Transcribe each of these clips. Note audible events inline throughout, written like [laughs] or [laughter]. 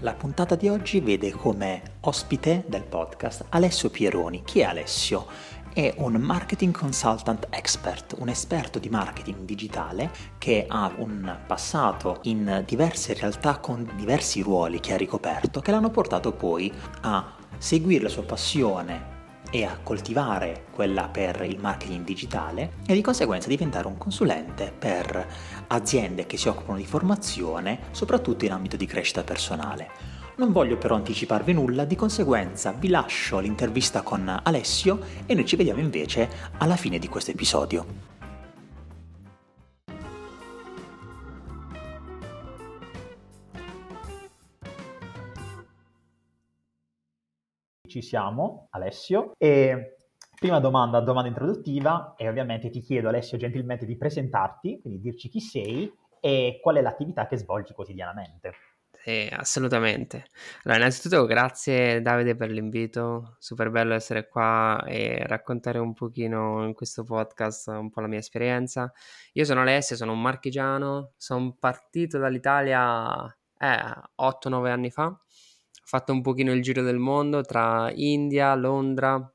La puntata di oggi vede come ospite del podcast Alessio Pieroni. Chi è Alessio? è un marketing consultant expert, un esperto di marketing digitale che ha un passato in diverse realtà con diversi ruoli che ha ricoperto che l'hanno portato poi a seguire la sua passione e a coltivare quella per il marketing digitale e di conseguenza diventare un consulente per aziende che si occupano di formazione, soprattutto in ambito di crescita personale. Non voglio però anticiparvi nulla, di conseguenza vi lascio l'intervista con Alessio e noi ci vediamo invece alla fine di questo episodio. Ci siamo, Alessio, e prima domanda, domanda introduttiva, e ovviamente ti chiedo Alessio gentilmente di presentarti, quindi dirci chi sei e qual è l'attività che svolgi quotidianamente. Sì, assolutamente. Allora, innanzitutto grazie Davide per l'invito, super bello essere qua e raccontare un pochino in questo podcast un po' la mia esperienza. Io sono Alessio, sono un marchigiano, sono partito dall'Italia eh, 8-9 anni fa, ho fatto un pochino il giro del mondo tra India, Londra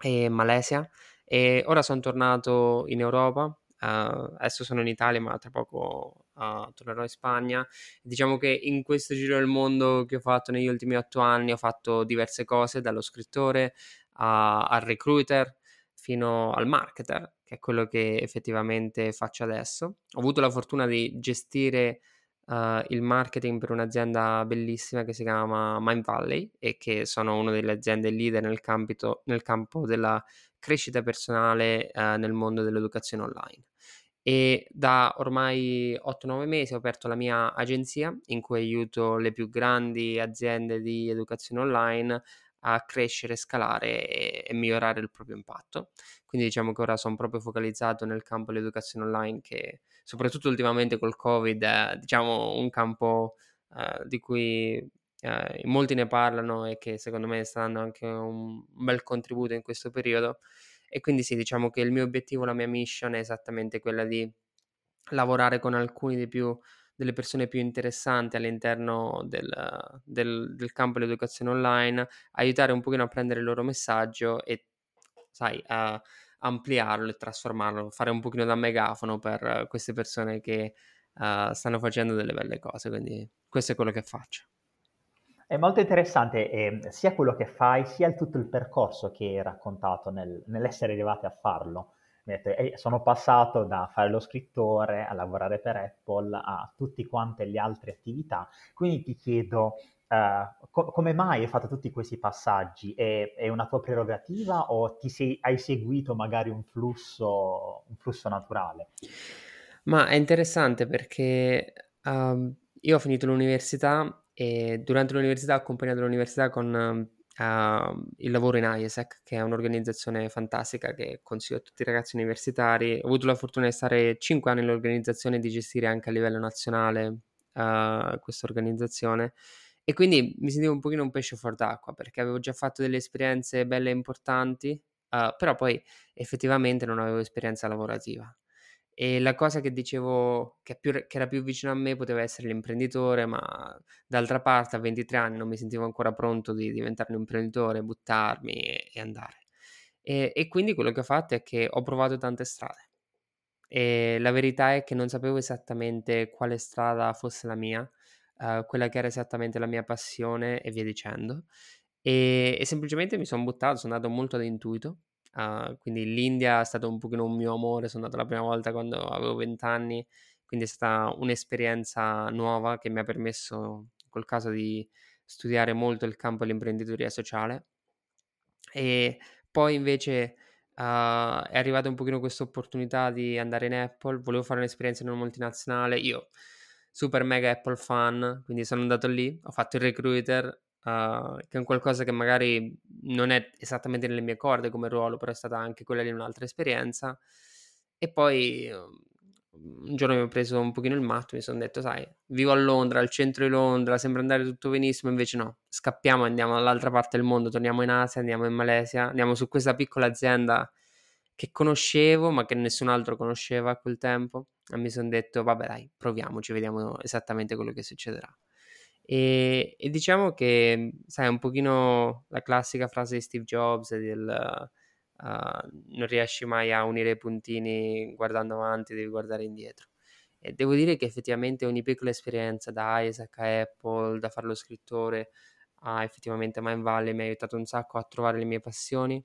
e Malesia e ora sono tornato in Europa Uh, adesso sono in Italia, ma tra poco uh, tornerò in Spagna. Diciamo che in questo giro del mondo che ho fatto negli ultimi otto anni ho fatto diverse cose, dallo scrittore a, al recruiter fino al marketer, che è quello che effettivamente faccio adesso. Ho avuto la fortuna di gestire uh, il marketing per un'azienda bellissima che si chiama Mind Valley e che sono una delle aziende leader nel, campito, nel campo della crescita personale uh, nel mondo dell'educazione online. E da ormai 8-9 mesi ho aperto la mia agenzia in cui aiuto le più grandi aziende di educazione online a crescere, scalare e, e, migliorare il proprio impatto. Quindi diciamo che ora sono proprio focalizzato nel campo dell'educazione online che soprattutto ultimamente col Covid è diciamo un campo uh, di cui uh, molti ne parlano e che secondo me sta dando anche un bel contributo in questo periodo. E quindi sì, diciamo che il mio obiettivo, la mia mission è esattamente quella di lavorare con alcuni dei più delle persone più interessanti all'interno del, del, del campo dell'educazione online, aiutare un pochino a prendere il loro messaggio e, sai, a ampliarlo e trasformarlo, fare un pochino da megafono per queste persone che uh, stanno facendo delle belle cose, quindi questo è quello che faccio. È molto interessante eh, sia quello che fai, sia il, tutto il percorso che hai raccontato nel, nell'essere arrivati a farlo sono passato da fare lo scrittore a lavorare per Apple a tutte quante le altre attività, quindi ti chiedo uh, co- come mai hai fatto tutti questi passaggi? È, è una tua prerogativa o sei, hai seguito magari un flusso, un flusso naturale? Ma è interessante perché um, io ho finito l'università e durante l'università ho accompagnato l'università con uh, il lavoro in IESEC, che è un'organizzazione fantastica che consiglio a tutti i ragazzi universitari. Ho avuto la fortuna di stare 5 anni nell'organizzazione e di gestire anche a livello nazionale uh, questa organizzazione. E quindi mi sentivo un pochino un pesce fuor d'acqua perché avevo già fatto delle esperienze belle e importanti, uh, però poi effettivamente non avevo esperienza lavorativa. E la cosa che dicevo che, più, che, era più vicino a me poteva essere l'imprenditore, ma d'altra parte a 23 anni non mi sentivo ancora pronto di diventare un imprenditore, buttarmi e, e andare. E, e, quindi quello che ho fatto è che ho provato tante strade. E la verità è che non sapevo esattamente quale strada fosse la mia, uh, quella che era esattamente la mia passione e via dicendo. E, e semplicemente mi sono buttato, sono andato molto ad intuito Uh, quindi l'India è stato un pochino un mio amore, sono andato la prima volta quando avevo 20 anni, quindi è stata un'esperienza nuova che mi ha permesso, in quel caso, di studiare molto il campo dell'imprenditoria sociale. E poi invece uh, è arrivata un pochino questa opportunità di andare in Apple, volevo fare un'esperienza in una multinazionale, io super mega Apple fan, quindi sono andato lì, ho fatto il recruiter, uh, che è un qualcosa che magari non è esattamente nelle mie corde come ruolo, però è stata anche quella di un'altra esperienza. E poi uh, un giorno mi ho preso un pochino il matto, mi sono detto, sai, vivo a Londra, al centro di Londra, sembra andare tutto benissimo, invece no, scappiamo, andiamo dall'altra parte del mondo, torniamo in Asia, andiamo in Malesia, andiamo su questa piccola azienda che conoscevo, ma che nessun altro conosceva a quel tempo, e mi sono detto, vabbè dai, proviamoci, vediamo esattamente quello che succederà. E, e, diciamo che, sai, un pochino la classica frase di Steve Jobs del uh, non riesci mai a unire i puntini guardando avanti, devi guardare indietro. E devo dire che effettivamente ogni piccola esperienza da Isaac a Apple, da fare lo scrittore a effettivamente Mind Valley mi ha aiutato un sacco a trovare le mie passioni,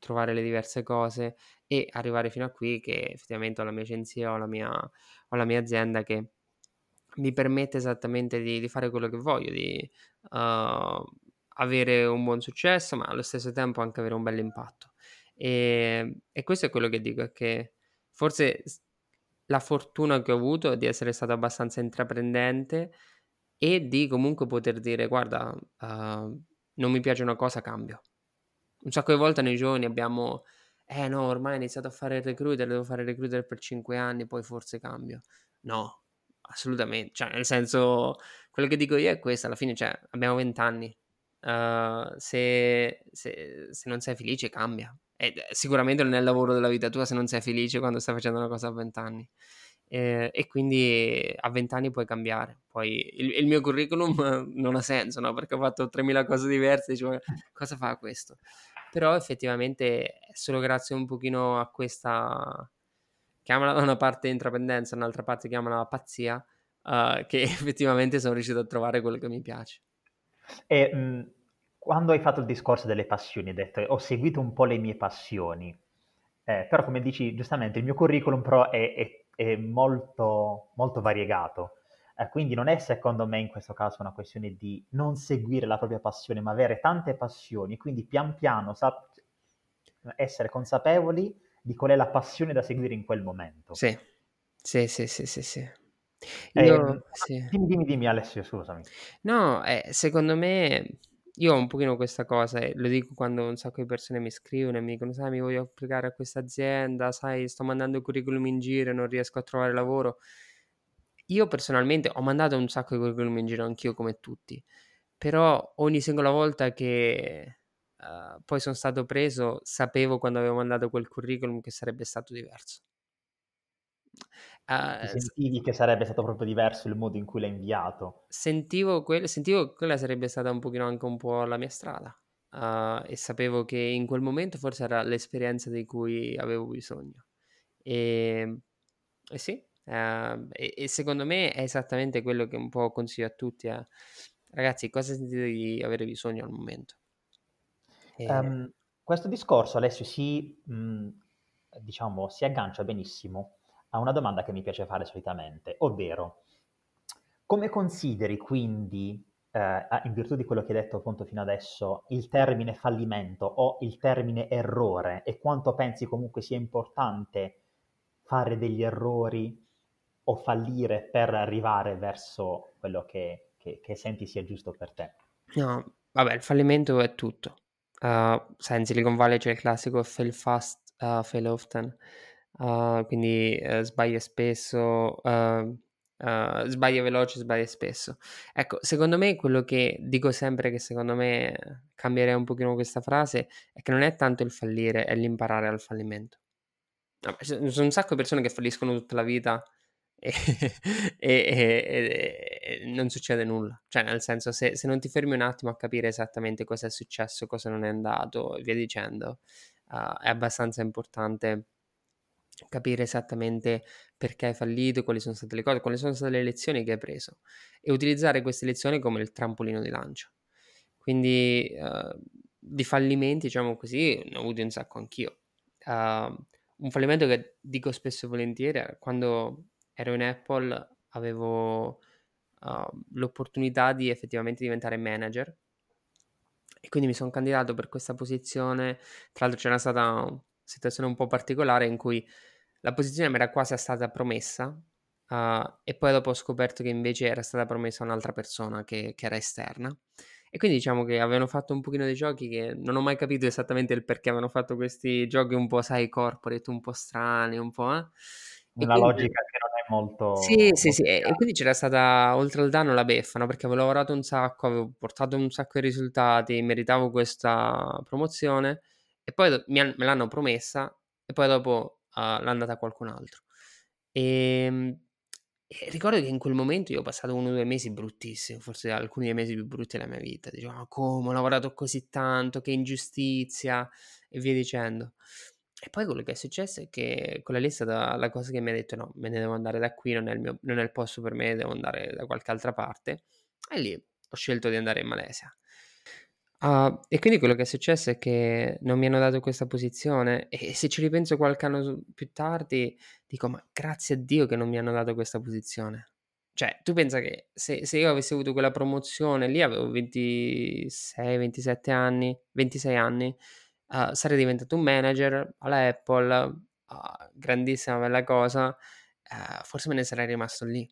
trovare le diverse cose e arrivare fino a qui che effettivamente ho la mia agenzia, ho la mia, ho la mia azienda che mi permette esattamente di, di fare quello che voglio, di uh, avere un buon successo, ma allo stesso tempo anche avere un bel impatto. E, e questo è quello che dico, è che forse la fortuna che ho avuto è di essere stato abbastanza intraprendente e di comunque poter dire, guarda, uh, non mi piace una cosa, cambio. Un sacco di volte noi giovani abbiamo, eh no, ormai ho iniziato a fare il recruiter, devo fare il recruiter per 5 anni, poi forse cambio. No, assolutamente. Cioè, nel senso, quello che dico io è questo, alla fine, cioè, abbiamo 20 anni. Uh, se, se, se, non sei felice, cambia. E sicuramente non è il lavoro della vita tua se non sei felice quando stai facendo una cosa a 20 anni. Eh, e quindi a 20 anni puoi cambiare. Poi il, il, mio curriculum [laughs] non ha senso, no? Perché ho fatto 3000 cose diverse, dicevo, cosa fa questo? Però effettivamente è solo grazie un pochino a questa chiamala da una parte intraprendenza, dall'altra parte chiamala pazzia, uh, che [laughs] effettivamente sono riuscito a trovare quello che mi piace. E mh, quando hai fatto il discorso delle passioni, hai detto ho seguito un po' le mie passioni, eh, però come dici giustamente il mio curriculum però è, è, è molto, molto variegato. Eh, quindi non è secondo me in questo caso una questione di non seguire la propria passione, ma avere tante passioni, quindi pian piano sa- essere consapevoli di qual è la passione da seguire in quel momento. Sì, sì, sì, sì, sì. sì. Io, eh, sì. Dimmi, dimmi, dimmi Alessio, scusami. No, eh, secondo me io ho un pochino questa cosa, e lo dico quando un sacco di persone mi scrivono e mi dicono, sai, mi voglio applicare a questa azienda, sai, sto mandando curriculum in giro e non riesco a trovare lavoro. Io personalmente ho mandato un sacco di curriculum in giro anch'io come tutti, però ogni singola volta che uh, poi sono stato preso, sapevo quando avevo mandato quel curriculum che sarebbe stato diverso. Uh, sentivi che sarebbe stato proprio diverso il modo in cui l'hai inviato? Sentivo, que- sentivo che quella sarebbe stata un pochino anche un po' la mia strada uh, e sapevo che in quel momento forse era l'esperienza di cui avevo bisogno. E, e sì, uh, e, e, secondo me è esattamente quello che un po' consiglio a tutti. Eh. Ragazzi, cosa sentite di avere bisogno al momento? Um, questo discorso, Alessio, si, mh, diciamo, si aggancia benissimo a una domanda che mi piace fare solitamente, ovvero come consideri quindi, eh, in virtù di quello che hai detto appunto fino adesso, il termine fallimento o il termine errore e quanto pensi comunque sia importante fare degli errori o fallire per arrivare verso quello che, che, che senti sia giusto per te? No, vabbè, il fallimento è tutto. Uh, sai, in Silicon Valley c'è il classico fail fast, uh, fail often, uh, quindi uh, sbaglia spesso, uh, sbaglia veloce, sbaglia spesso. Ecco, secondo me quello che dico sempre che secondo me cambierei un pochino questa frase è che non è tanto il fallire, è l'imparare al fallimento. Ci sono un sacco di persone che falliscono tutta la vita [laughs] e, e, e, e, non succede nulla. Cioè, nel senso, se, se, non ti fermi un attimo a capire esattamente cosa è successo, cosa non è andato e via dicendo, uh, è abbastanza importante capire esattamente perché hai fallito, quali sono state le cose, quali sono state le lezioni che hai preso e utilizzare queste lezioni come il trampolino di lancio. Quindi uh, di fallimenti, diciamo così, ne ho avuti un sacco anch'io. Uh, un fallimento che dico spesso e volentieri quando ero in Apple, avevo uh, l'opportunità di effettivamente diventare manager e quindi mi sono candidato per questa posizione. Tra l'altro c'era stata una situazione un po' particolare in cui la posizione mi era quasi stata promessa uh, e poi dopo ho scoperto che invece era stata promessa a un'altra persona che, che, era esterna. E quindi diciamo che avevano fatto un pochino dei giochi che non ho mai capito esattamente il perché avevano fatto questi giochi un po', sai, corporate, un po' strani, un po'... Eh? Una quindi... logica che non è molto... Sì, sì, sì, e quindi c'era stata oltre al danno la beffa, no? Perché avevo lavorato un sacco, avevo portato un sacco di risultati, meritavo questa promozione e poi me l'hanno promessa e poi dopo uh, l'ha andata qualcun altro. E, ehm, e, ricordo che in quel momento io ho passato uno o due mesi bruttissimi, forse alcuni dei mesi più brutti della mia vita. Dicevo, ma come ho lavorato così tanto, che ingiustizia e via dicendo. E poi quello che è successo è che quella lì è stata la cosa che mi ha detto no, me ne devo andare da qui, non è il, mio, non è il posto per me, devo andare da qualche altra parte. E lì ho scelto di andare in Malesia. Uh, e quindi quello che è successo è che non mi hanno dato questa posizione e se ci ripenso qualche anno più tardi dico ma grazie a Dio che non mi hanno dato questa posizione. Cioè, tu pensa che se, se io avessi avuto quella promozione lì avevo 26, 27 anni, 26 anni, uh, sarei diventato un manager alla Apple, uh, grandissima bella cosa, uh, forse me ne sarei rimasto lì.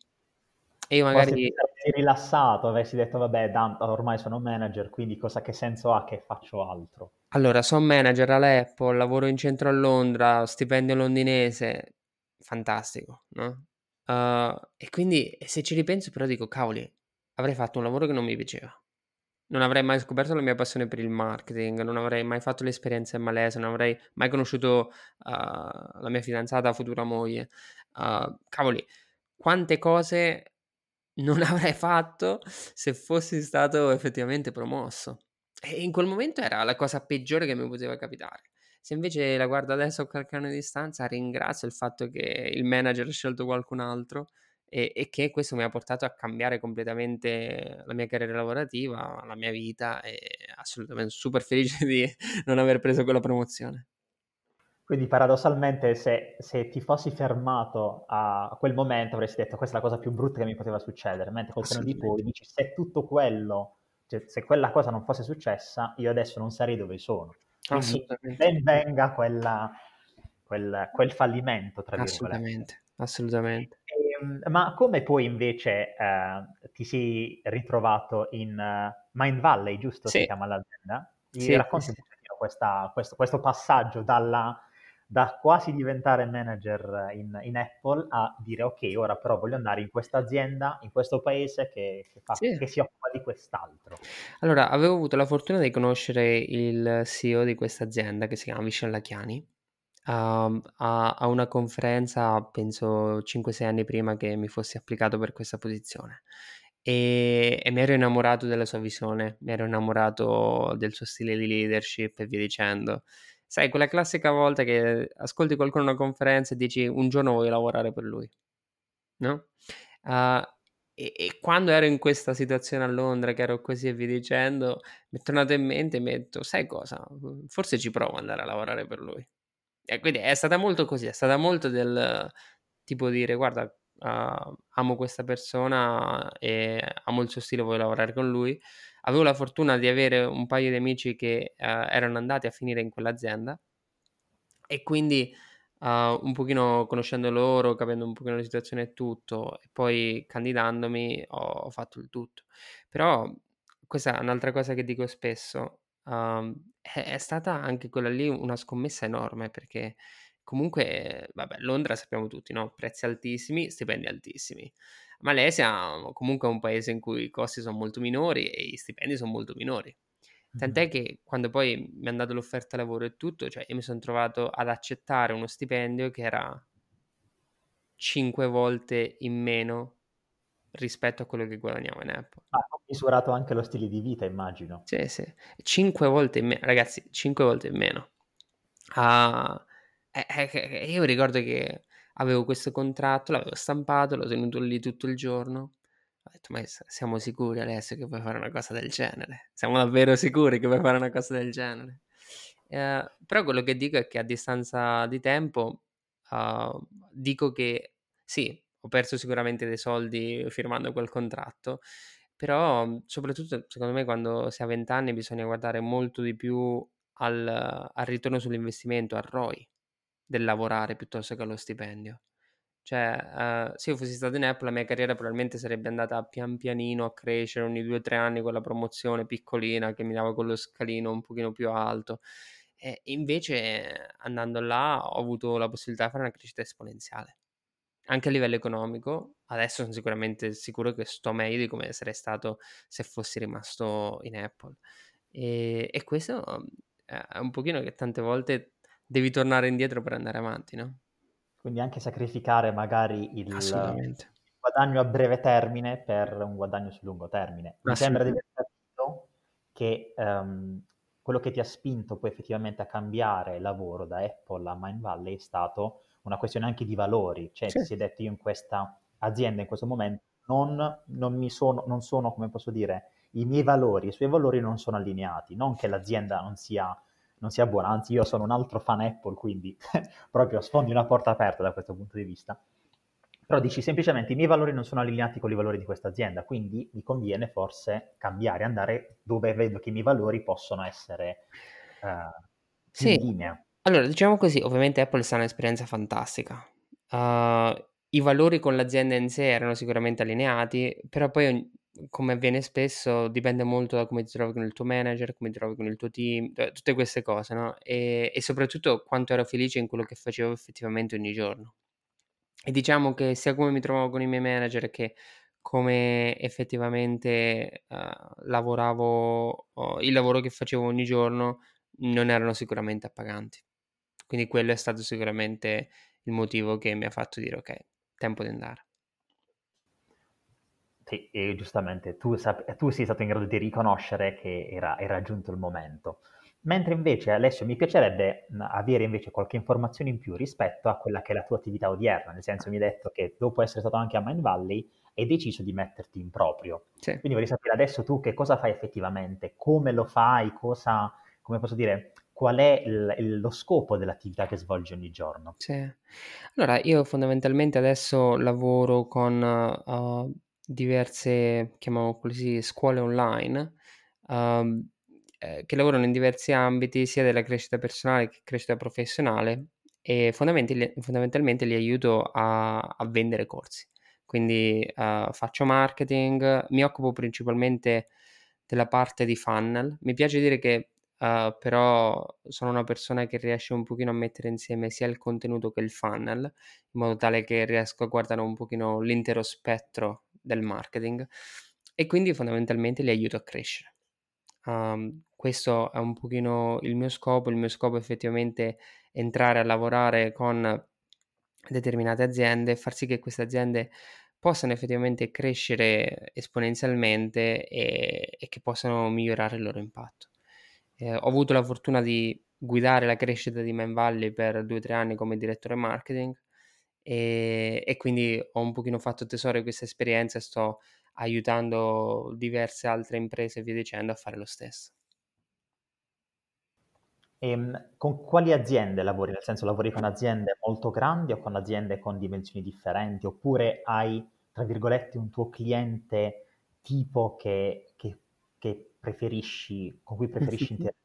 E io magari... Forse ti rilassato, avessi detto vabbè, ormai sono manager, quindi cosa che senso ha che faccio altro? Allora, sono manager alla Apple, lavoro in centro a Londra, stipendio londinese, fantastico, no? Uh, e quindi se ci ripenso però dico, cavoli, avrei fatto un lavoro che non mi piaceva non avrei mai scoperto la mia passione per il marketing, non avrei mai fatto l'esperienza in Malesia, non avrei mai conosciuto uh, la mia fidanzata, futura moglie. Uh, cavoli, quante cose non [laughs] avrei fatto se fossi stato effettivamente promosso. E in quel momento era la cosa peggiore che mi poteva capitare. Se invece la guardo adesso a qualche anno di distanza, ringrazio il fatto che il manager ha scelto qualcun altro e, e, che questo mi ha portato a cambiare completamente la mia carriera lavorativa, la mia vita e assolutamente super felice [laughs] di non aver preso quella promozione. Quindi paradossalmente se, se, ti fossi fermato a quel momento avresti detto questa è la cosa più brutta che mi poteva succedere, mentre col seno di poi dici se tutto quello, cioè, se quella cosa non fosse successa io adesso non sarei dove sono. Quindi ben venga quella, quel, quel fallimento, tra virgolette. Assolutamente, assolutamente. Ehm, ma come poi invece uh, ti sei ritrovato in uh, Mind Valley, giusto? Sì. Si chiama l'azienda? Mi sì, racconti sì. un pochettino questa, questo, questo, passaggio dalla, da quasi diventare manager in, in, Apple a dire ok, ora però voglio andare in questa azienda, in questo paese che, che, fa, sì. che, si occupa di quest'altro. Allora, avevo avuto la fortuna di conoscere il CEO di questa azienda che si chiama Vishal Lachiani a, a, a una conferenza, penso 5-6 anni prima che mi fossi applicato per questa posizione. E, e, mi ero innamorato della sua visione, mi ero innamorato del suo stile di leadership e via dicendo. Sai, quella classica volta che ascolti qualcuno a una conferenza e dici un giorno voglio lavorare per lui, no? Uh, e, e, quando ero in questa situazione a Londra, che ero così e via dicendo, mi è tornato in mente e mi ho detto, sai cosa, forse ci provo ad andare a lavorare per lui. E quindi è stata molto così, è stata molto del tipo dire guarda, uh, amo questa persona e amo il suo stile, voglio lavorare con lui. Avevo la fortuna di avere un paio di amici che uh, erano andati a finire in quell'azienda e quindi uh, un pochino conoscendo loro, capendo un pochino la situazione e tutto, e poi candidandomi ho fatto il tutto. Però questa è un'altra cosa che dico spesso, Uhm, è è stata anche quella lì una scommessa enorme perché comunque, vabbè, Londra sappiamo tutti, no, prezzi altissimi, stipendi altissimi. Malesia comunque è un paese in cui i costi son molto minori e gli stipendi son molto minori. Tant'è che quando poi mi han dato l'offerta lavoro e tutto, cioè io mi son trovato ad accettare uno stipendio che era 5 volte in meno rispetto a quello che guadagnavo in Apple. Ah, ho misurato anche lo stile di vita, immagino. Sì, sì. 5 volte in meno, ragazzi, 5 volte in meno. Ah, eh, eh, eh, io ricordo che avevo questo contratto, l'avevo stampato, l'ho tenuto lì tutto il giorno. Ho detto, ma siamo sicuri Alessio che puoi fare una cosa del genere? Siamo davvero sicuri che puoi fare una cosa del genere? Eh, però quello che dico è che a distanza di tempo uh, dico che sì, ho perso sicuramente dei soldi firmando quel contratto, però mhmm, soprattutto secondo me quando si ha 20 anni bisogna guardare molto di più al, al ritorno sull'investimento, al ROI del lavorare piuttosto che allo stipendio. Cioè, uh, se io fossi stato in Apple, la mia carriera probabilmente sarebbe andata pian pianino a crescere ogni due o tre anni con la promozione piccolina che mi dava quello scalino un pochino più alto. E invece, andando là, ho avuto la possibilità di fare una crescita esponenziale anche a livello economico, adesso sono sicuramente sicuro che sto meglio di come sarei stato se fossi rimasto in Apple. E, e questo mm, è un pochino che tante volte devi tornare indietro per andare avanti, no? Quindi anche sacrificare magari il guadagno a breve termine per un guadagno sul lungo termine. Mi sembra di aver capito che um, quello che ti ha spinto poi effettivamente a cambiare lavoro da Apple a Mind Valley è stato una questione anche di valori, cioè sì. si è detto io in questa azienda in questo momento non, non, mi sono, non sono, come posso dire, i miei valori, i suoi valori non sono allineati, non che l'azienda non sia, non sia buona, anzi io sono un altro fan Apple, quindi [laughs] proprio sfondi una porta aperta da questo punto di vista. Però dici semplicemente i miei valori non sono allineati con i valori di questa azienda, quindi mi conviene forse cambiare, andare dove vedo che i miei valori possono essere uh, sì. in linea. Allora, diciamo così, ovviamente Apple è un'esperienza fantastica. Uh, I valori con l'azienda in sé erano sicuramente allineati, però poi, come avviene spesso, dipende molto da come ti trovi con il tuo manager, come ti trovi con il tuo team, tutte queste cose, no? E, e soprattutto quanto ero felice in quello che facevo effettivamente ogni giorno. E diciamo che sia come mi trovavo con i miei manager che come effettivamente uh, lavoravo, uh, il lavoro che facevo ogni giorno non erano sicuramente appaganti. Quindi quello è stato sicuramente il motivo che mi ha fatto dire ok, tempo di andare. Sì, e giustamente tu, sap- tu sei stato in grado di riconoscere che era, era giunto il momento. Mentre invece, Alessio, mi piacerebbe avere invece qualche informazione in più rispetto a quella che è la tua attività odierna, nel senso mi hai detto che dopo essere stato anche a Mind Valley hai deciso di metterti in proprio. Sì. Quindi vorrei sapere adesso tu che cosa fai effettivamente, come lo fai, cosa, come posso dire, qual è il, lo scopo dell'attività che svolgi ogni giorno. Sì. Allora, io fondamentalmente adesso lavoro con uh, diverse, chiamiamo così, scuole online. Uh, che lavorano in diversi ambiti, sia della crescita personale che crescita professionale, e fondamentalmente, fondamentalmente li aiuto a, a vendere corsi. Quindi uh, faccio marketing, mi occupo principalmente della parte di funnel. Mi piace dire che uh, però sono una persona che riesce un pochino a mettere insieme sia il contenuto che il funnel, in modo tale che riesco a guardare un pochino l'intero spettro del marketing e quindi fondamentalmente li aiuto a crescere. Um, questo è un pochino il mio scopo, il mio scopo è effettivamente entrare a lavorare con determinate aziende far sì che queste aziende possano effettivamente crescere esponenzialmente e, e che possano migliorare il loro impatto. Eh, ho avuto la fortuna di guidare la crescita di Man Valley per due o tre anni come direttore marketing e, e, quindi ho un pochino fatto tesoro di questa esperienza e sto aiutando diverse altre imprese e via dicendo a fare lo stesso. E ehm, con quali aziende lavori? Nel senso lavori con aziende molto grandi o con aziende con dimensioni differenti? Oppure hai, tra virgolette, un tuo cliente tipo che, che, che preferisci, con cui preferisci interagire?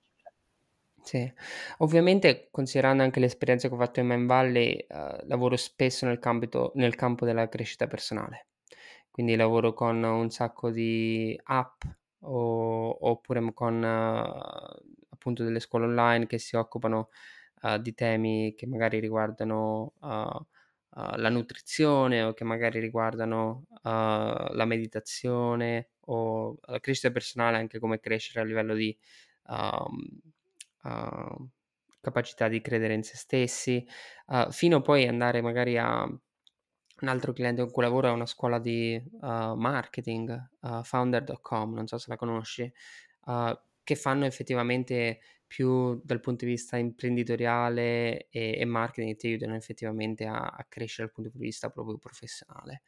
Sì, ovviamente considerando anche l'esperienza che ho fatto in Man Valley, uh, lavoro spesso nel, cambito, nel campo della crescita personale. Quindi lavoro con un sacco di app o, oppure con uh, appunto delle scuole online che si occupano uh, di temi che magari riguardano uh, uh, la nutrizione o che magari riguardano la meditazione o la crescita personale, anche come crescere a livello di um, capacità di credere in se stessi, fino poi andare magari a un altro cliente con cui lavoro è una scuola di uh, marketing, uh, founder.com, non so se la conosci, uh, che fanno effettivamente più dal punto di vista imprenditoriale e, e marketing, ti aiutano effettivamente a, a, crescere dal punto di vista proprio professionale.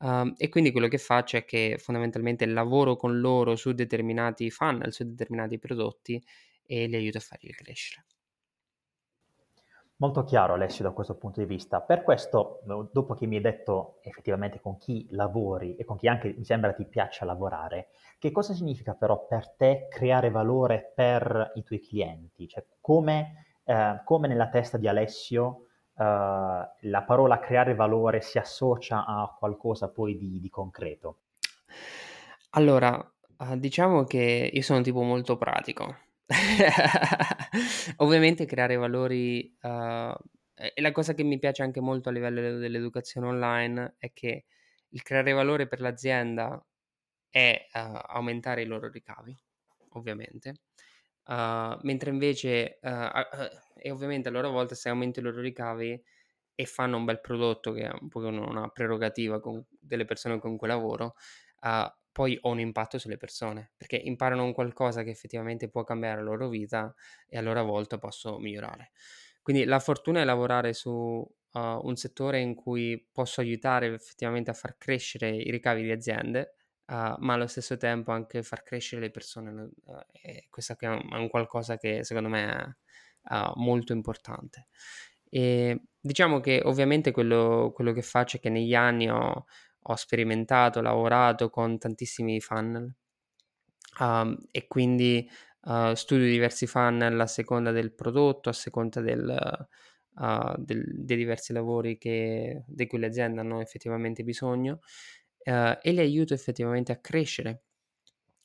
Um, e quindi quello che faccio è che fondamentalmente lavoro con loro su determinati funnel, su determinati prodotti e li aiuto a farli crescere. Molto chiaro Alessio da questo punto di vista. Per questo, dopo che mi hai detto effettivamente con chi lavori e con chi anche mi sembra ti piaccia lavorare, che cosa significa però per te creare valore per i tuoi clienti? Cioè come, eh, come nella testa di Alessio eh, la parola creare valore si associa a qualcosa poi di, di concreto? Allora, eh, diciamo che io sono tipo molto pratico [laughs] Ovviamente creare valori uh, e la cosa che mi piace anche molto a livello dell'educazione online è che il creare valore per l'azienda è uh, aumentare i loro ricavi, ovviamente, uh, mentre invece, uh, e ovviamente a loro volta se aumenti i loro ricavi e fanno un bel prodotto che è un po' una prerogativa con delle persone con cui lavoro, poi ho un impatto sulle persone, perché imparano un qualcosa che effettivamente può cambiare la loro vita e a loro volta posso migliorare. Quindi la fortuna è lavorare su uh, un settore in cui posso aiutare effettivamente a far crescere i ricavi di aziende, uh, ma allo stesso tempo anche far crescere le persone. Uh, questo è un, è un, qualcosa che secondo me è molto importante. E diciamo che ovviamente quello, quello che faccio è che negli anni ho ho sperimentato, lavorato con tantissimi funnel um, e quindi uh, studio diversi funnel a seconda del prodotto, a seconda del, uh, del, dei diversi lavori che, di cui le aziende hanno effettivamente bisogno uh, e li aiuto effettivamente a crescere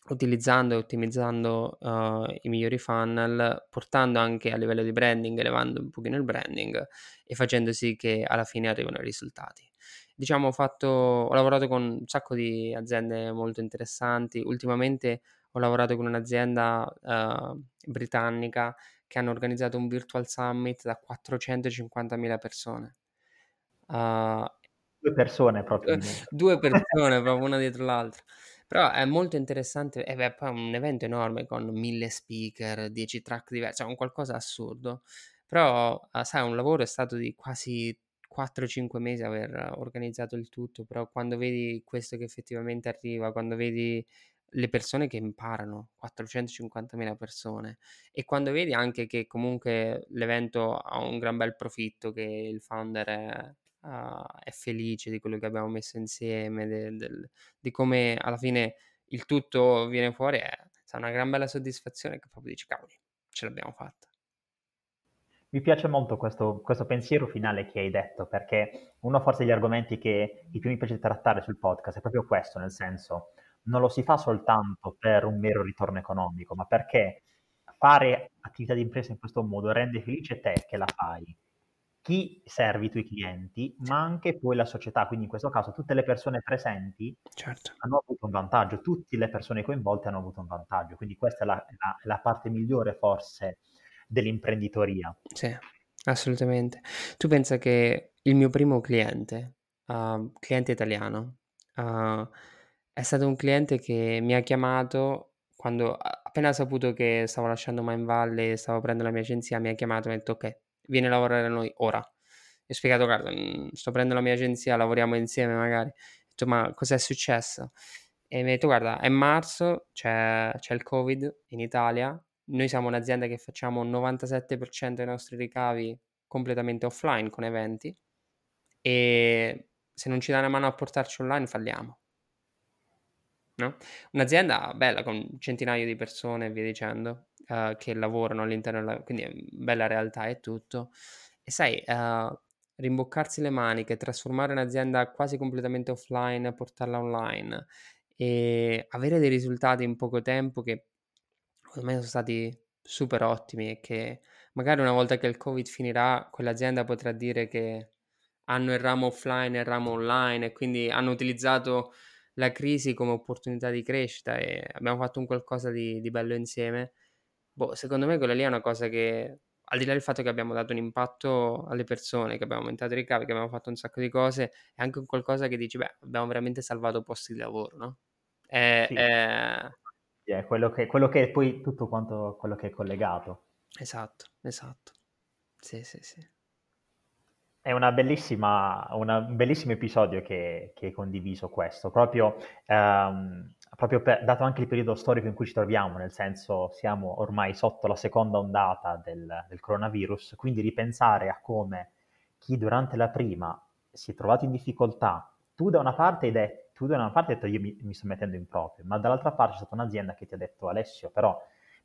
utilizzando e ottimizzando uh, i migliori funnel, portando anche a livello di branding, elevando un pochino il branding e facendo sì che alla fine arrivino i risultati diciamo, ho, fatto, ho lavorato con un sacco di aziende molto interessanti. Ultimamente ho lavorato con un'azienda uh, britannica che hanno organizzato un virtual summit da 450.000 persone. Uh, due persone proprio. due [laughs] persone proprio una dietro l'altra. Però è molto interessante, e beh, poi è un evento enorme con mille speaker, 10 track diversi, cioè un qualcosa assurdo. Però, uh, sai, un lavoro è stato di quasi 4-5 mesi aver organizzato il tutto, però quando vedi questo che effettivamente arriva, quando vedi le persone che imparano, 450.000 persone, e quando vedi anche che comunque l'evento ha un gran bel profitto, che il founder è, uh, è felice di quello che abbiamo messo insieme, del, del, di come alla fine il tutto viene fuori, è, è una gran bella soddisfazione che proprio dici, cavoli, ce l'abbiamo fatta. Mi piace molto questo, questo, pensiero finale che hai detto, perché uno forse degli argomenti che più mi piace trattare sul podcast è proprio questo, nel senso, non lo si fa soltanto per un mero ritorno economico, ma perché fare attività di impresa in questo modo rende felice te che la fai, chi servi i tuoi clienti, ma anche poi la società, quindi in questo caso tutte le persone presenti certo. hanno avuto un vantaggio, tutte le persone coinvolte hanno avuto un vantaggio, quindi questa è la, la, la parte migliore forse dell'imprenditoria. Sì, assolutamente. Tu pensa che il mio primo cliente, uh, cliente italiano, uh, è stato un cliente che mi ha chiamato quando appena ha saputo che stavo lasciando Mind Valley, stavo aprendo la mia agenzia, mi ha chiamato e mi ha detto ok, vieni a lavorare da noi ora. E ho spiegato, guarda, mm, sto prendendo la mia agenzia, lavoriamo insieme magari. Ho detto, ma cos'è successo? E mi ha detto, guarda, è marzo, c'è, c'è il Covid in Italia, noi siamo un'azienda che facciamo il 97% dei nostri ricavi completamente offline con eventi e se non ci dà una mano a portarci online falliamo. No? Un'azienda bella con centinaia di persone e via dicendo uh, che lavorano all'interno della quindi bella realtà e tutto. E sai, uh, rimboccarsi le maniche, trasformare un'azienda quasi completamente offline, portarla online e avere dei risultati in poco tempo che secondo me sono stati super ottimi e che magari una volta che il Covid finirà, quell'azienda potrà dire che hanno il ramo offline e il ramo online e quindi hanno utilizzato la crisi come opportunità di crescita e abbiamo fatto un qualcosa di, di bello insieme. Boh, secondo me quella lì è una cosa che, al di là del fatto che abbiamo dato un impatto alle persone, che abbiamo aumentato i ricavi, che abbiamo fatto un sacco di cose, è anche un qualcosa che dici, beh, abbiamo veramente salvato posti di lavoro, no? È, sì. è, è quello che, quello che è poi tutto quanto quello che è collegato. Esatto, esatto. Sì, sì, sì. È una bellissima, una, un bellissimo episodio che, che hai condiviso questo, proprio, um, proprio per, dato anche il periodo storico in cui ci troviamo, nel senso siamo ormai sotto la seconda ondata del, del coronavirus, quindi ripensare a come chi durante la prima si è trovato in difficoltà, tu da una parte hai detto tu da una parte hai detto io mi, mi, sto mettendo in proprio, ma dall'altra parte c'è stata un'azienda che ti ha detto Alessio, però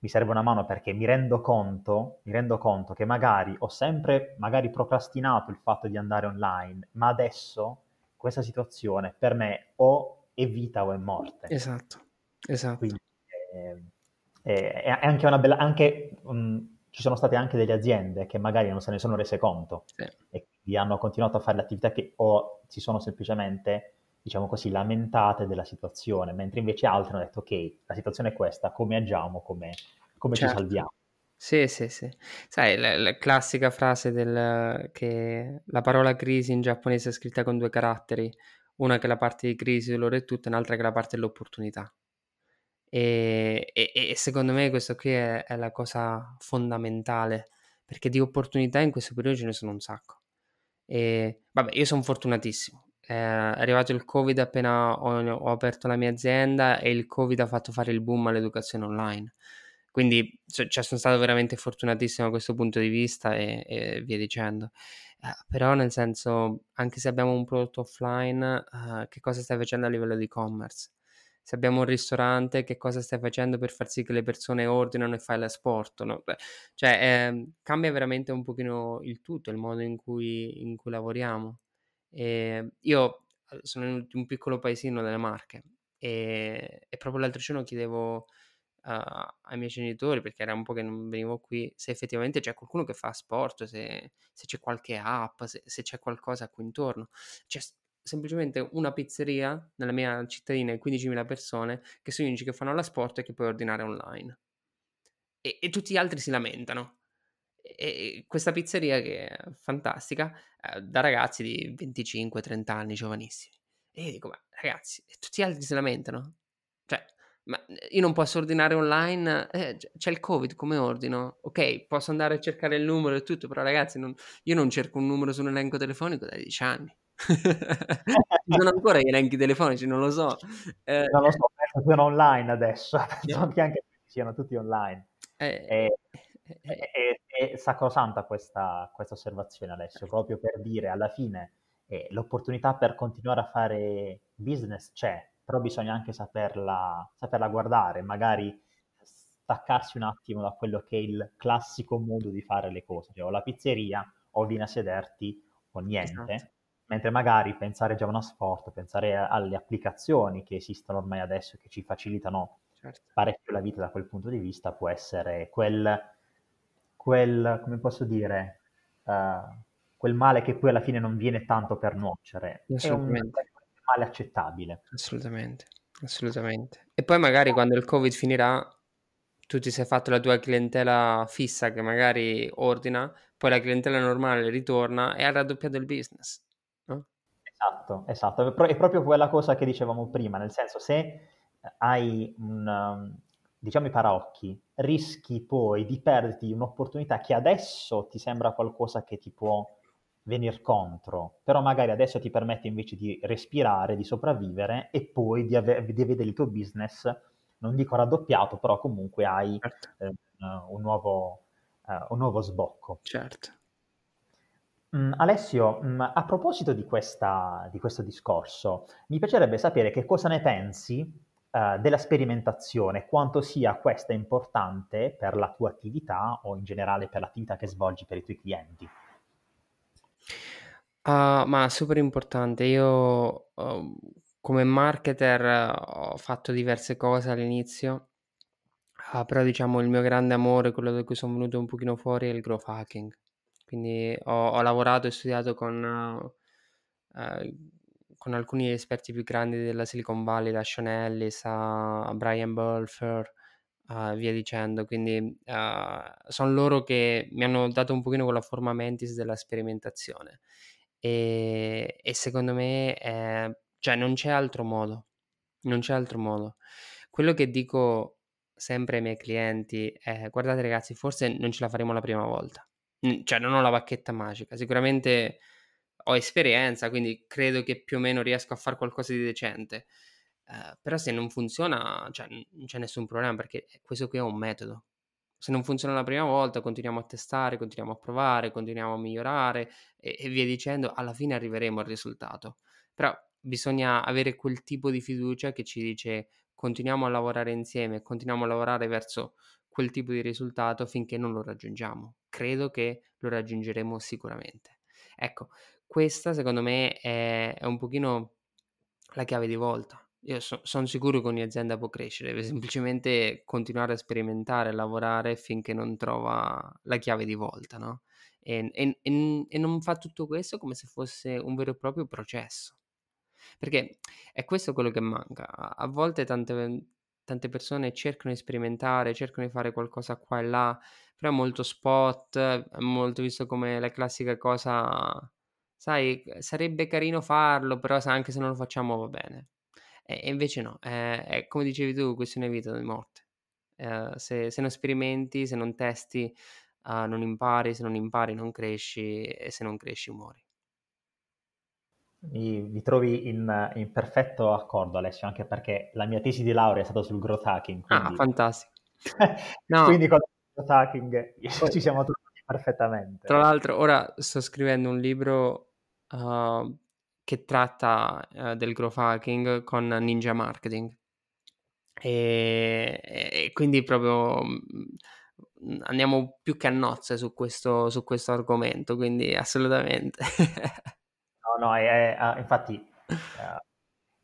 mi serve una mano perché mi rendo conto, mi rendo conto che magari ho sempre magari procrastinato il fatto di andare online, ma adesso questa situazione per me o è vita o è morte. Esatto, esatto. Quindi, eh, è, è, anche una bella, anche um, ci sono state anche delle aziende che magari non se ne sono rese conto Sì. e quindi hanno continuato a fare le attività che o si sono semplicemente, diciamo così, lamentate della situazione, mentre invece altri hanno detto ok, la situazione è questa, come agiamo, come, come ci Certo. salviamo. Sì, sì, sì. Sai, la, la classica frase del che la parola crisi in giapponese è scritta con due caratteri, una che è la parte di crisi, dolore e tutto, e un'altra che è la parte dell'opportunità. E, e- e secondo me questo qui è, è la cosa fondamentale, perché di opportunità in questo periodo ce ne sono un sacco. E vabbè, io sono fortunatissimo. È arrivato il Covid appena ho, ho aperto la mia azienda e il Covid ha fatto fare il boom all'educazione online. Quindi cioè, cioè, sono stato veramente fortunatissimo da questo punto di vista e, e via dicendo. Eh, però nel senso, anche se abbiamo un prodotto offline, eh, che cosa stai facendo a livello di e-commerce? Se abbiamo un ristorante, che cosa stai facendo per far sì che le persone ordinano e fai l'asporto? Beh, cioè, eh, cambia veramente un pochino il tutto, il modo in cui, in cui lavoriamo. E io eh, sono in un piccolo paesino delle Marche e, e proprio l'altro giorno chiedevo uh, ai miei genitori, perché era un po' che non venivo qui, se effettivamente c'è qualcuno che fa sport, se, se c'è qualche app, se, se, c'è qualcosa qui intorno. C'è semplicemente una pizzeria nella mia cittadina di 15.000 persone che sono gli unici che fanno la sport e che puoi ordinare online. E, e tutti gli altri si lamentano. E questa pizzeria che è fantastica, eh, da ragazzi di 25-30 anni, giovanissimi. E io dico, ma ragazzi, tutti gli altri si lamentano? Cioè, ma io non posso ordinare online, eh, c'è il covid, come ordino? Ok, posso andare a cercare il numero e tutto, però ragazzi, non, io non cerco un numero su un elenco telefonico da 10 anni. [laughs] Ci sono ancora gli elenchi telefonici, non lo so. Eh, non lo so, penso siano online adesso, [laughs] penso che anche siano tutti online. Eh, e, è, è, sacrosanta questa, questa, osservazione, Alessio, proprio per dire alla fine eh, l'opportunità per continuare a fare business c'è, però bisogna anche saperla, saperla guardare, magari staccarsi un attimo da quello che è il classico modo di fare le cose, cioè o la pizzeria o vieni a sederti o niente, esatto. mentre magari pensare già a uno sport, pensare alle applicazioni che esistono ormai adesso che ci facilitano certo. parecchio la vita da quel punto di vista può essere quel, quel come posso dire, uh, quel male che poi alla fine non viene tanto per nuocere. È un, male accettabile. Assolutamente, assolutamente. E poi magari quando il Covid finirà, tu ti sei fatto la tua clientela fissa che magari ordina, poi la clientela normale ritorna e ha raddoppiato il business. No? Esatto, esatto. È proprio quella cosa che dicevamo prima, nel senso se hai un, diciamo i paraocchi, rischi poi di perderti un'opportunità che adesso ti sembra qualcosa che ti può venire contro, però magari adesso ti permette invece di respirare, di sopravvivere e poi di, ave- di vedere il tuo business, non dico raddoppiato, però comunque hai certo. eh, un, nuovo, uh, un, nuovo, sbocco. Certo. Mm, Alessio, mm, a proposito di, questa, di, questo discorso, mi piacerebbe sapere che cosa ne pensi uh, della sperimentazione, quanto sia questa importante per la tua attività o in generale per l'attività che svolgi per i tuoi clienti. Uh, ma super importante. Io uh, come marketer ho fatto diverse cose all'inizio, uh, però diciamo il mio grande amore, quello da cui sono venuto un pochino fuori, è il growth hacking. Quindi ho, ho lavorato e studiato con, con alcuni esperti più grandi della Silicon Valley, da Sean Ellis a Brian Bulfer, via dicendo. Quindi sono loro che mi hanno dato un pochino quella forma mentis della sperimentazione. E, e secondo me, eh, cioè non c'è altro modo, non c'è altro modo. Quello che dico sempre ai miei clienti è, guardate ragazzi, forse non ce la faremo la prima volta. Cioè non ho la bacchetta magica, sicuramente ho esperienza, quindi credo che più o meno riesco a fare qualcosa di decente. Uh, però se non funziona, cioè, non c'è nessun problema perché questo qui è un metodo se non funziona la prima volta, continuiamo a testare, continuiamo a provare, continuiamo a migliorare e, e via dicendo, alla fine arriveremo al risultato. Però bisogna avere quel tipo di fiducia che ci dice continuiamo a lavorare insieme, continuiamo a lavorare verso quel tipo di risultato finché non lo raggiungiamo. Credo che lo raggiungeremo sicuramente. Ecco, questa secondo me è, è un pochino la chiave di volta. io so son sicuro che ogni azienda può crescere, deve semplicemente continuare a sperimentare, lavorare finché non trova la chiave di volta, no, e e e e non fa tutto questo come se fosse un vero e proprio processo. Perché è questo quello che manca. A volte tante tante persone cercano di sperimentare, cercano di fare qualcosa qua e là, però è molto spot, è molto visto come la classica cosa, sai, sarebbe carino farlo, però se anche se non lo facciamo va bene. E e invece no, è è come dicevi tu, questione di vita o di morte. Ehm, se se non sperimenti, se non testi, uhm, non impari, se non impari non cresci e se non cresci muori. Mi, mi trovi in, in, perfetto accordo Alessio, anche perché la mia tesi di laurea è stata sul growth hacking. Ah, quindi... Ah, fantastico. [laughs] no. quindi con il growth hacking [laughs] ci siamo trovati perfettamente. Tra l'altro ora sto scrivendo un libro uh, che tratta uh, del growth hacking con Ninja Marketing. E, e quindi proprio mm, andiamo più che a nozze su questo, su questo argomento, quindi assolutamente. [laughs] no, è, è, infatti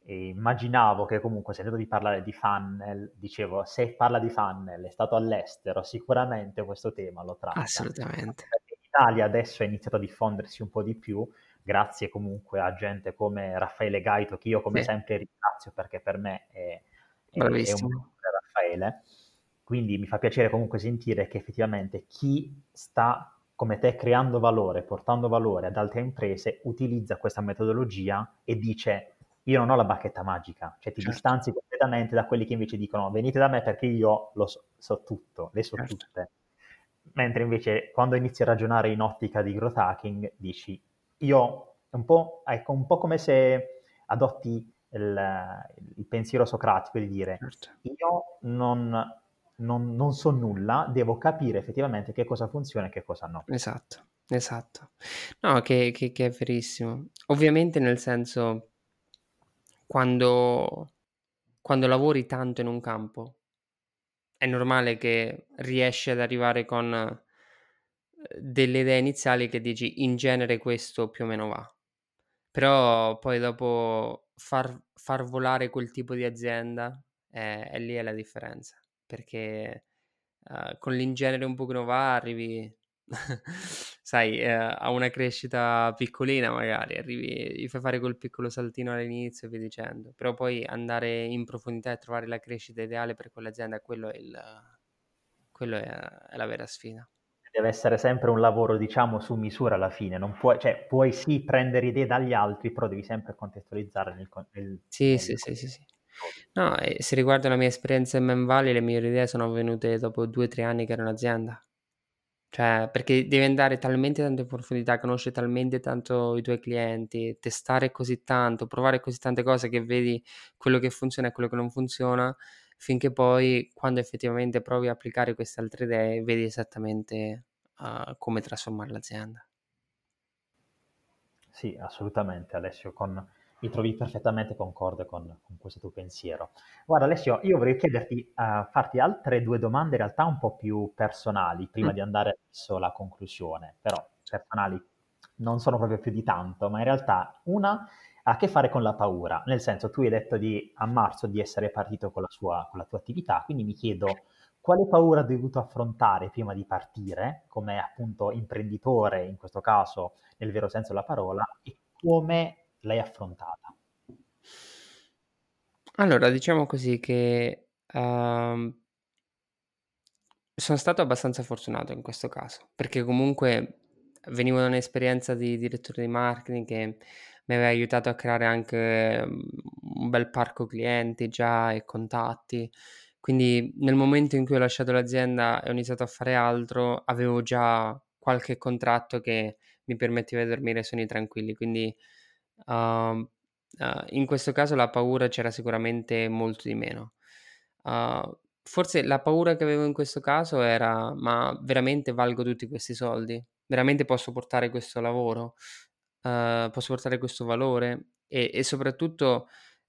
eh, immaginavo che comunque sentendo di parlare di funnel, dicevo, se parla di funnel, è stato all'estero, sicuramente questo tema lo tratta. Assolutamente. In Italia adesso è iniziato a diffondersi un po' di più, grazie comunque a gente come Raffaele Gaito, che io come sì. sempre ringrazio perché per me è, è, è un Raffaele. Quindi mi fa piacere comunque sentire che effettivamente chi sta come te creando valore, portando valore ad altre imprese, utilizza questa metodologia e dice io non ho la bacchetta magica, cioè ti certo. distanzi completamente da quelli che invece dicono venite da me perché io lo so, so tutto, le so certo. tutte. Mentre invece quando inizi a ragionare in ottica di growth hacking dici io un po', ecco, un po' come se adotti il, il pensiero socratico di dire certo. io non non, non so nulla, devo capire effettivamente che cosa funziona e che cosa no. Esatto, esatto. No, che, che, che è verissimo. Ovviamente nel senso, quando, quando lavori tanto in un campo, è normale che riesci ad arrivare con delle idee iniziali che dici in genere questo più o meno va. Però poi dopo far, far volare quel tipo di azienda è, è lì è la differenza. Perché uh, con l'ingenere un pochino va arrivi, [laughs] sai, uh, a una crescita piccolina magari, arrivi, gli fai fare quel piccolo saltino all'inizio e via dicendo, però poi andare in profondità e trovare la crescita ideale per quell'azienda, quello è, il, quello è, è la vera sfida deve essere sempre un lavoro, diciamo, su misura alla fine. Non puoi, cioè, puoi sì prendere idee dagli altri, però devi sempre contestualizzare nel, nel Sì, nel sì, sì, sì, sì. No, se riguarda la mia esperienza in Man Valley, le migliori idee sono venute dopo 2-3 anni che ero in azienda. Cioè, perché devi andare talmente tanto in profondità, conoscere talmente tanto i tuoi clienti, testare così tanto, provare così tante cose che vedi quello che funziona e quello che non funziona, finché poi quando effettivamente provi a applicare queste altre idee, vedi esattamente uh, come trasformare l'azienda. Sì, assolutamente Alessio, con mi trovi perfettamente concorde con, con, questo tuo pensiero. Guarda Alessio, io vorrei chiederti, uh, farti altre due domande in realtà un po' più personali, prima mm. di andare verso la conclusione, però personali non sono proprio più di tanto, ma in realtà una ha a che fare con la paura, nel senso tu hai detto di, a marzo di essere partito con la, sua, con la tua attività, quindi mi chiedo quale paura hai dovuto affrontare prima di partire, come appunto imprenditore in questo caso nel vero senso della parola, e come l'hai affrontata? Allora, diciamo così che uh, sono stato abbastanza fortunato in questo caso, perché comunque venivo da un'esperienza di direttore di marketing che mi aveva aiutato a creare anche un bel parco clienti già e contatti. Quindi nel momento in cui ho lasciato l'azienda e ho iniziato a fare altro, avevo già qualche contratto che mi permetteva di dormire sonni tranquilli. Quindi Uh, uh, in questo caso la paura c'era sicuramente molto di meno. Uh, forse la paura che avevo in questo caso era: ma veramente valgo tutti questi soldi? Veramente posso portare questo lavoro? Uh, posso portare questo valore? E, e soprattutto,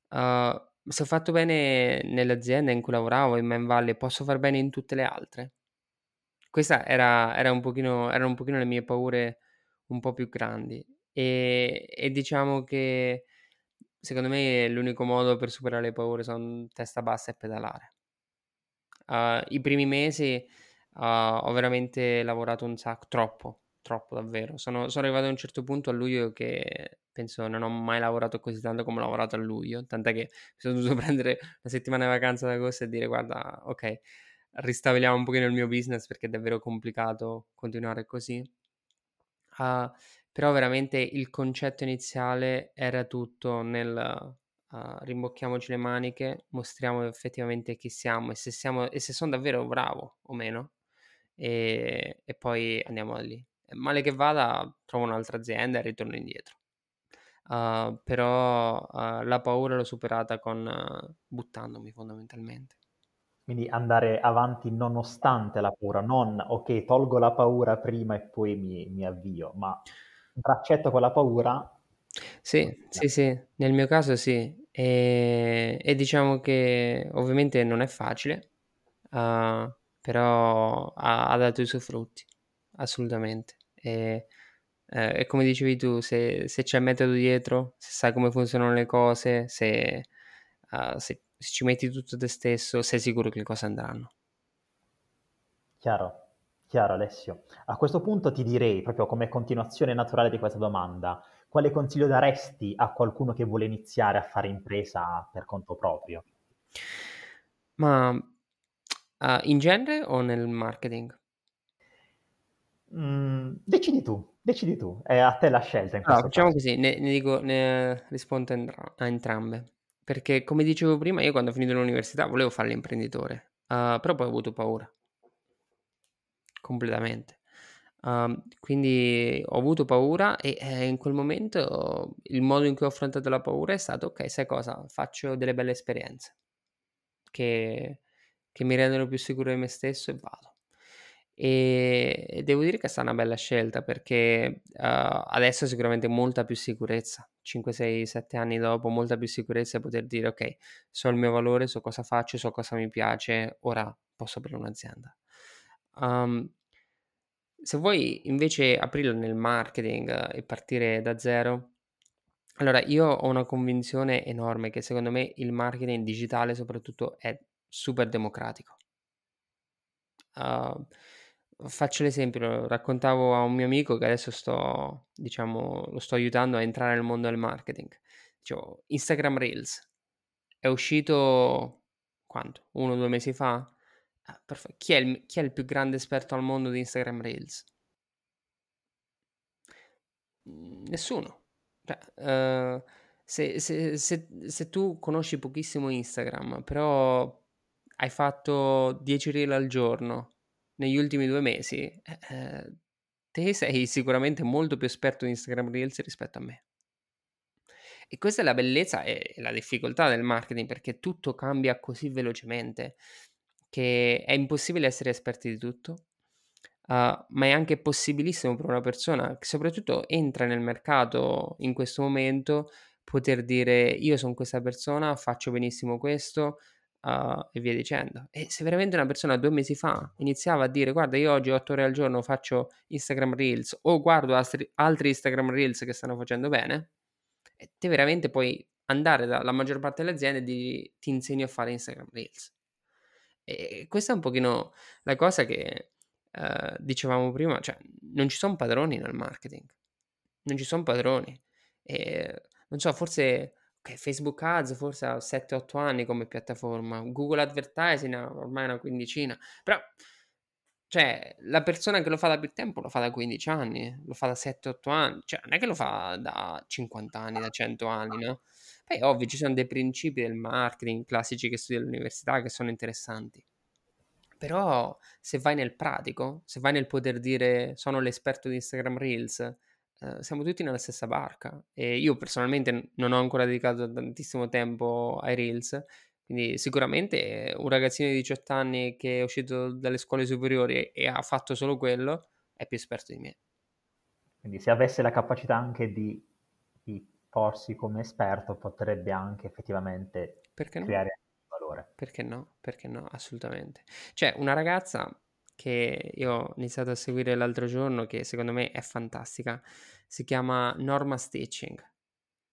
uh, se ho fatto bene nell'azienda in cui lavoravo, in Man Valley, posso far bene in tutte le altre? Questa era, era un pochino, erano un pochino le mie paure un po' più grandi. E, e diciamo che secondo me l'unico modo per superare le paure sono testa bassa e pedalare. Uh, I primi mesi uh, ho veramente lavorato un sacco, troppo, troppo davvero. Sono, sono, arrivato a un certo punto a luglio che penso non ho mai lavorato così tanto come ho lavorato a luglio, tant'è che [laughs] mi sono dovuto prendere una settimana di vacanza ad agosto e dire guarda, ok, ristaveliamo un pochino il mio business perché è davvero complicato continuare così. Uh, però veramente il concetto iniziale era tutto nel uh, rimbocchiamoci le maniche, mostriamo effettivamente chi siamo e se, siamo, e se sono davvero bravo o meno e, e poi andiamo da lì. Male che vada, trovo un'altra azienda e ritorno indietro. Uh, però uh, la paura l'ho superata con uh, buttandomi fondamentalmente. Quindi andare avanti nonostante la paura, non ok, tolgo la paura prima e poi mi, mi avvio, ma braccetto con la paura. Sì, sì, sì, nel mio caso sì. E, e diciamo che ovviamente non è facile, uh, però ha, ha, dato i suoi frutti, assolutamente. E, eh, e come dicevi tu, se, se, c'è metodo dietro, se sai come funzionano le cose, se, uh, se, se ci metti tutto te stesso, sei sicuro che le cose andranno. Chiaro. Chiaro Alessio. A questo punto ti direi, proprio come continuazione naturale di questa domanda, quale consiglio daresti a qualcuno che vuole iniziare a fare impresa per conto proprio? Ma uh, in genere o nel marketing? Mm, decidi tu, decidi tu, è a te la scelta. In allora, facciamo caso. così, ne, ne, dico, ne rispondo a entrambe. Perché come dicevo prima, io quando ho finito l'università volevo fare l'imprenditore, uh, però poi ho avuto paura completamente. Um, quindi ho avuto paura e eh, in quel momento il modo in cui ho affrontato la paura è stato ok, sai cosa? Faccio delle belle esperienze che, che mi rendono più sicuro di me stesso e vado. E devo dire che è stata una bella scelta perché uh, adesso sicuramente molta più sicurezza, 5, 6, 7 anni dopo, molta più sicurezza e poter dire ok, so il mio valore, so cosa faccio, so cosa mi piace, ora posso aprire un'azienda. Um, se vuoi invece aprirlo nel marketing e partire da zero, allora io ho una convinzione enorme che secondo me il marketing digitale soprattutto è super democratico. Uh, faccio l'esempio, raccontavo a un mio amico che adesso sto, diciamo, lo sto aiutando a entrare nel mondo del marketing. Dicevo, Instagram Reels è uscito quanto? Uno o due mesi fa? Ah, chi, è il, chi è il più grande esperto al mondo di Instagram Reels? Nessuno. Cioè, uh, se, se, se, se, tu conosci pochissimo Instagram, però hai fatto 10 reel al giorno negli ultimi due mesi, eh, eh, te sei sicuramente molto più esperto di Instagram Reels rispetto a me. E questa è la bellezza e la difficoltà del marketing perché tutto cambia così velocemente che è impossibile essere esperti di tutto, uh, ma è anche possibilissimo per una persona che soprattutto entra nel mercato in questo momento poter dire io sono questa persona, faccio benissimo questo uh, e via dicendo. E se veramente una persona due mesi fa iniziava a dire guarda io oggi 8 ore al giorno faccio Instagram Reels o guardo altri, altri Instagram Reels che stanno facendo bene, te veramente puoi andare dalla maggior parte delle aziende e ti insegno a fare Instagram Reels. E questa è un pochino la cosa che uh, dicevamo prima, cioè non ci sono padroni nel marketing, non ci sono padroni. E, non so, forse okay, Facebook Ads forse ha 7-8 anni come piattaforma, Google Advertising ha ormai una quindicina, però cioè, la persona che lo fa da più tempo lo fa da 15 anni, lo fa da 7-8 anni, cioè non è che lo fa da 50 anni, da 100 anni, no? Poi ovvio ci sono dei principi del marketing classici che studi all'università che sono interessanti. Però se vai nel pratico, se vai nel poter dire sono l'esperto di Instagram Reels, eh, siamo tutti nella stessa barca. E io personalmente non ho ancora dedicato tantissimo tempo ai Reels, quindi sicuramente un ragazzino di 18 anni che è uscito dalle scuole superiori e ha fatto solo quello è più esperto di me. Quindi se avesse la capacità anche di, di porsi come esperto potrebbe anche effettivamente Perché no? creare valore. Perché no? Perché no? Assolutamente. C'è una ragazza che io ho iniziato a seguire l'altro giorno che secondo me è fantastica, si chiama Norma Stitching.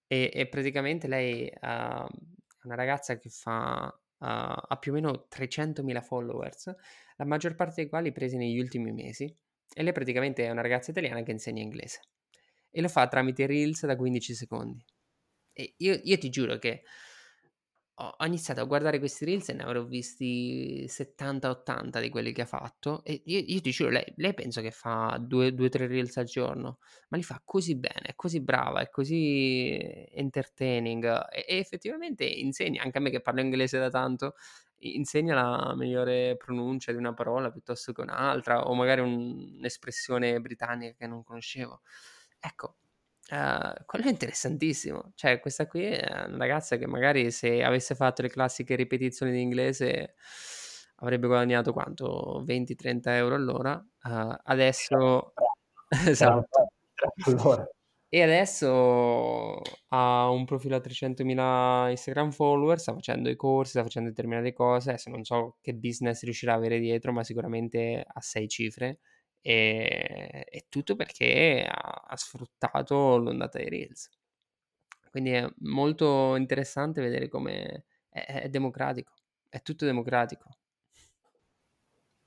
e, e praticamente lei uh, è una ragazza che fa, uh, ha più o meno 300.000 followers, la maggior parte dei quali presi negli ultimi mesi. E lei praticamente è una ragazza italiana che insegna inglese. E lo fa tramite Reels da 15 secondi. E io, io ti giuro che ho iniziato a guardare questi reels e ne avrò visti 70-80 di quelli che ha fatto e io, io ti giuro, lei, lei, penso che fa 2-3 reels al giorno, ma li fa così bene, è così brava, è così entertaining e, e effettivamente insegna, anche a me che parlo inglese da tanto, insegna la migliore pronuncia di una parola piuttosto che un'altra o magari un, un'espressione britannica che non conoscevo. Ecco, Uh, quello è interessantissimo. Cioè, questa qui è una ragazza che magari se avesse fatto le classiche ripetizioni di inglese avrebbe guadagnato quanto? 20-30 euro all'ora. Uh, adesso... [laughs] esatto. E adesso ha un profilo a 300.000 Instagram follower, sta facendo i corsi, sta facendo determinate cose. Adesso non so che business riuscirà a avere dietro, ma sicuramente ha sei cifre e, e tutto perché ha, ha, sfruttato l'ondata dei Reels. Quindi è molto interessante vedere come è, è democratico, è tutto democratico.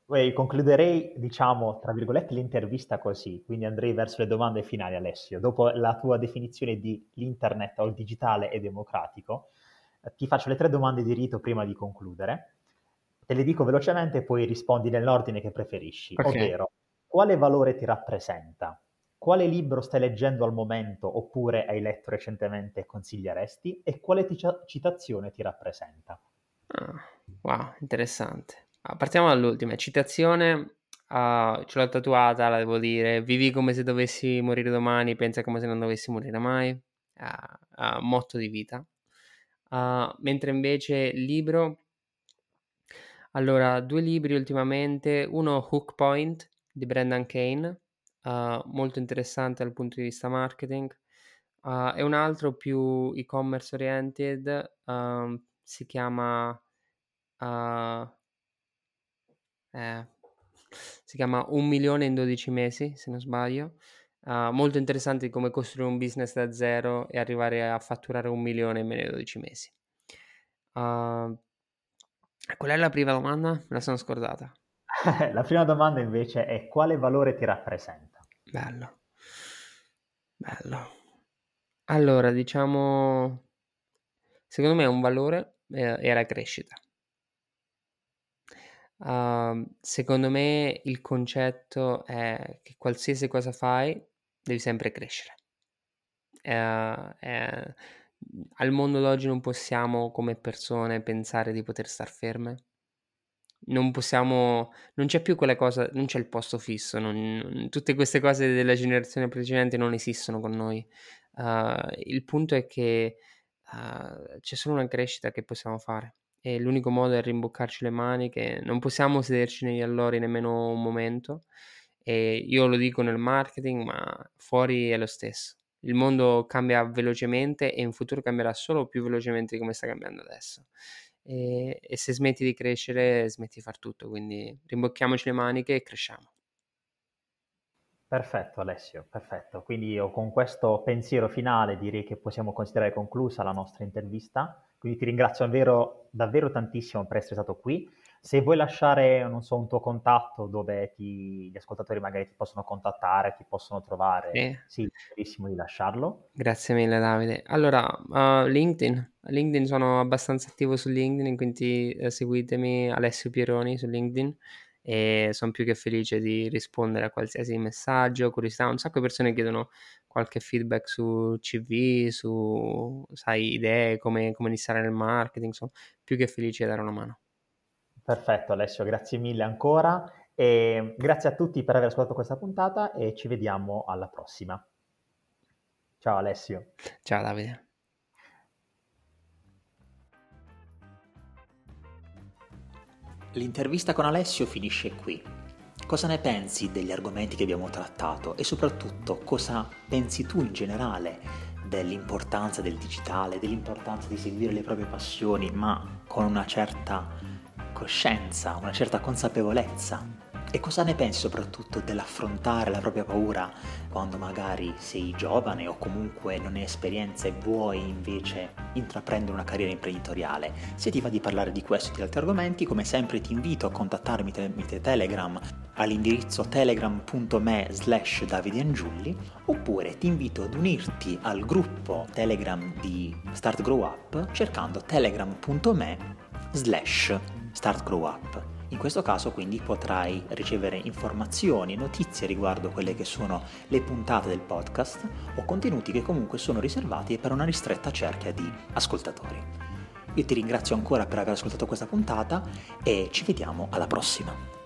Beh, concluderei, diciamo, tra virgolette, l'intervista così, quindi andrei verso le domande finali, Alessio. Dopo la tua definizione di l'internet o il digitale è democratico, eh, ti faccio le tre domande di rito prima di concludere. Te le dico velocemente e poi rispondi nell'ordine che preferisci, okay. ovvero quale valore ti rappresenta? Quale libro stai leggendo al momento oppure hai letto recentemente e consiglieresti? E quale t- citazione ti rappresenta? Ah, wow, interessante. Ah, partiamo dall'ultima. Citazione, uh, ce l'ho tatuata, la devo dire. Vivi come se dovessi morire domani, pensa come se non dovessi morire mai. Uh, motto di vita. mentre invece libro... Allora, due libri ultimamente. Uno, Hook Point, di Brendan Kane, uh, molto interessante dal punto di vista marketing. Uh, e un altro più e-commerce oriented, uh, si chiama... Uh, eh, si chiama Un milione in 12 mesi, se non sbaglio. Uh, molto interessante come costruire un business da zero e arrivare a fatturare un milione in meno di 12 mesi. Uh, qual è la prima domanda? Me la sono scordata. [laughs] La prima domanda invece è quale valore ti rappresenta? Bello, bello. Allora, diciamo, secondo me un valore è la crescita. Uh, secondo me il concetto è che qualsiasi cosa fai devi sempre crescere. Uh, è, al mondo d'oggi non possiamo come persone pensare di poter star ferme non possiamo, non c'è più quella cosa, non c'è il posto fisso, non, tutte queste cose della generazione precedente non esistono con noi. Uh, il punto è che uh, c'è solo una crescita che possiamo fare e l'unico modo è rimboccarci le maniche, non possiamo sederci negli allori nemmeno un momento e io lo dico nel marketing, ma fuori è lo stesso. Il mondo cambia velocemente e in futuro cambierà solo più velocemente di come sta cambiando adesso e, e se smetti di crescere smetti di far tutto, quindi rimbocchiamoci le maniche e cresciamo. Perfetto Alessio, perfetto. Quindi io con questo pensiero finale direi che possiamo considerare conclusa la nostra intervista. Quindi ti ringrazio davvero, davvero tantissimo per essere stato qui. Se vuoi lasciare, non so, un tuo contatto dove ti, gli ascoltatori magari ti possono contattare, ti possono trovare, eh. sì, benissimo di lasciarlo. Grazie mille Davide. Allora, uh, LinkedIn. LinkedIn sono abbastanza attivo su LinkedIn, quindi uh, seguitemi Alessio Pieroni su LinkedIn e sono più che felice di rispondere a qualsiasi messaggio, curiosità. Un sacco di persone chiedono qualche feedback su CV, su, sai, idee, come, come iniziare nel marketing, sono più che felice di dare una mano. Perfetto Alessio, grazie mille ancora e grazie a tutti per aver ascoltato questa puntata e ci vediamo alla prossima. Ciao Alessio. Ciao Davide. L'intervista con Alessio finisce qui. Cosa ne pensi degli argomenti che abbiamo trattato e soprattutto cosa pensi tu in generale dell'importanza del digitale, dell'importanza di seguire le proprie passioni ma con una certa coscienza, una certa consapevolezza E cosa ne pensi soprattutto dell'affrontare la propria paura quando magari sei giovane o comunque non hai esperienza e vuoi invece intraprendere una carriera imprenditoriale? Se ti va di parlare di questo e di altri argomenti, come sempre ti invito a contattarmi tramite Telegram all'indirizzo telegram.me slash davidiangiulli oppure ti invito ad unirti al gruppo Telegram di Start Grow Up cercando telegram.me slash Start Grow Up. In questo caso quindi potrai ricevere informazioni e notizie riguardo quelle che sono le puntate del podcast o contenuti che comunque sono riservati per una ristretta cerchia di ascoltatori. Io ti ringrazio ancora per aver ascoltato questa puntata e ci vediamo alla prossima.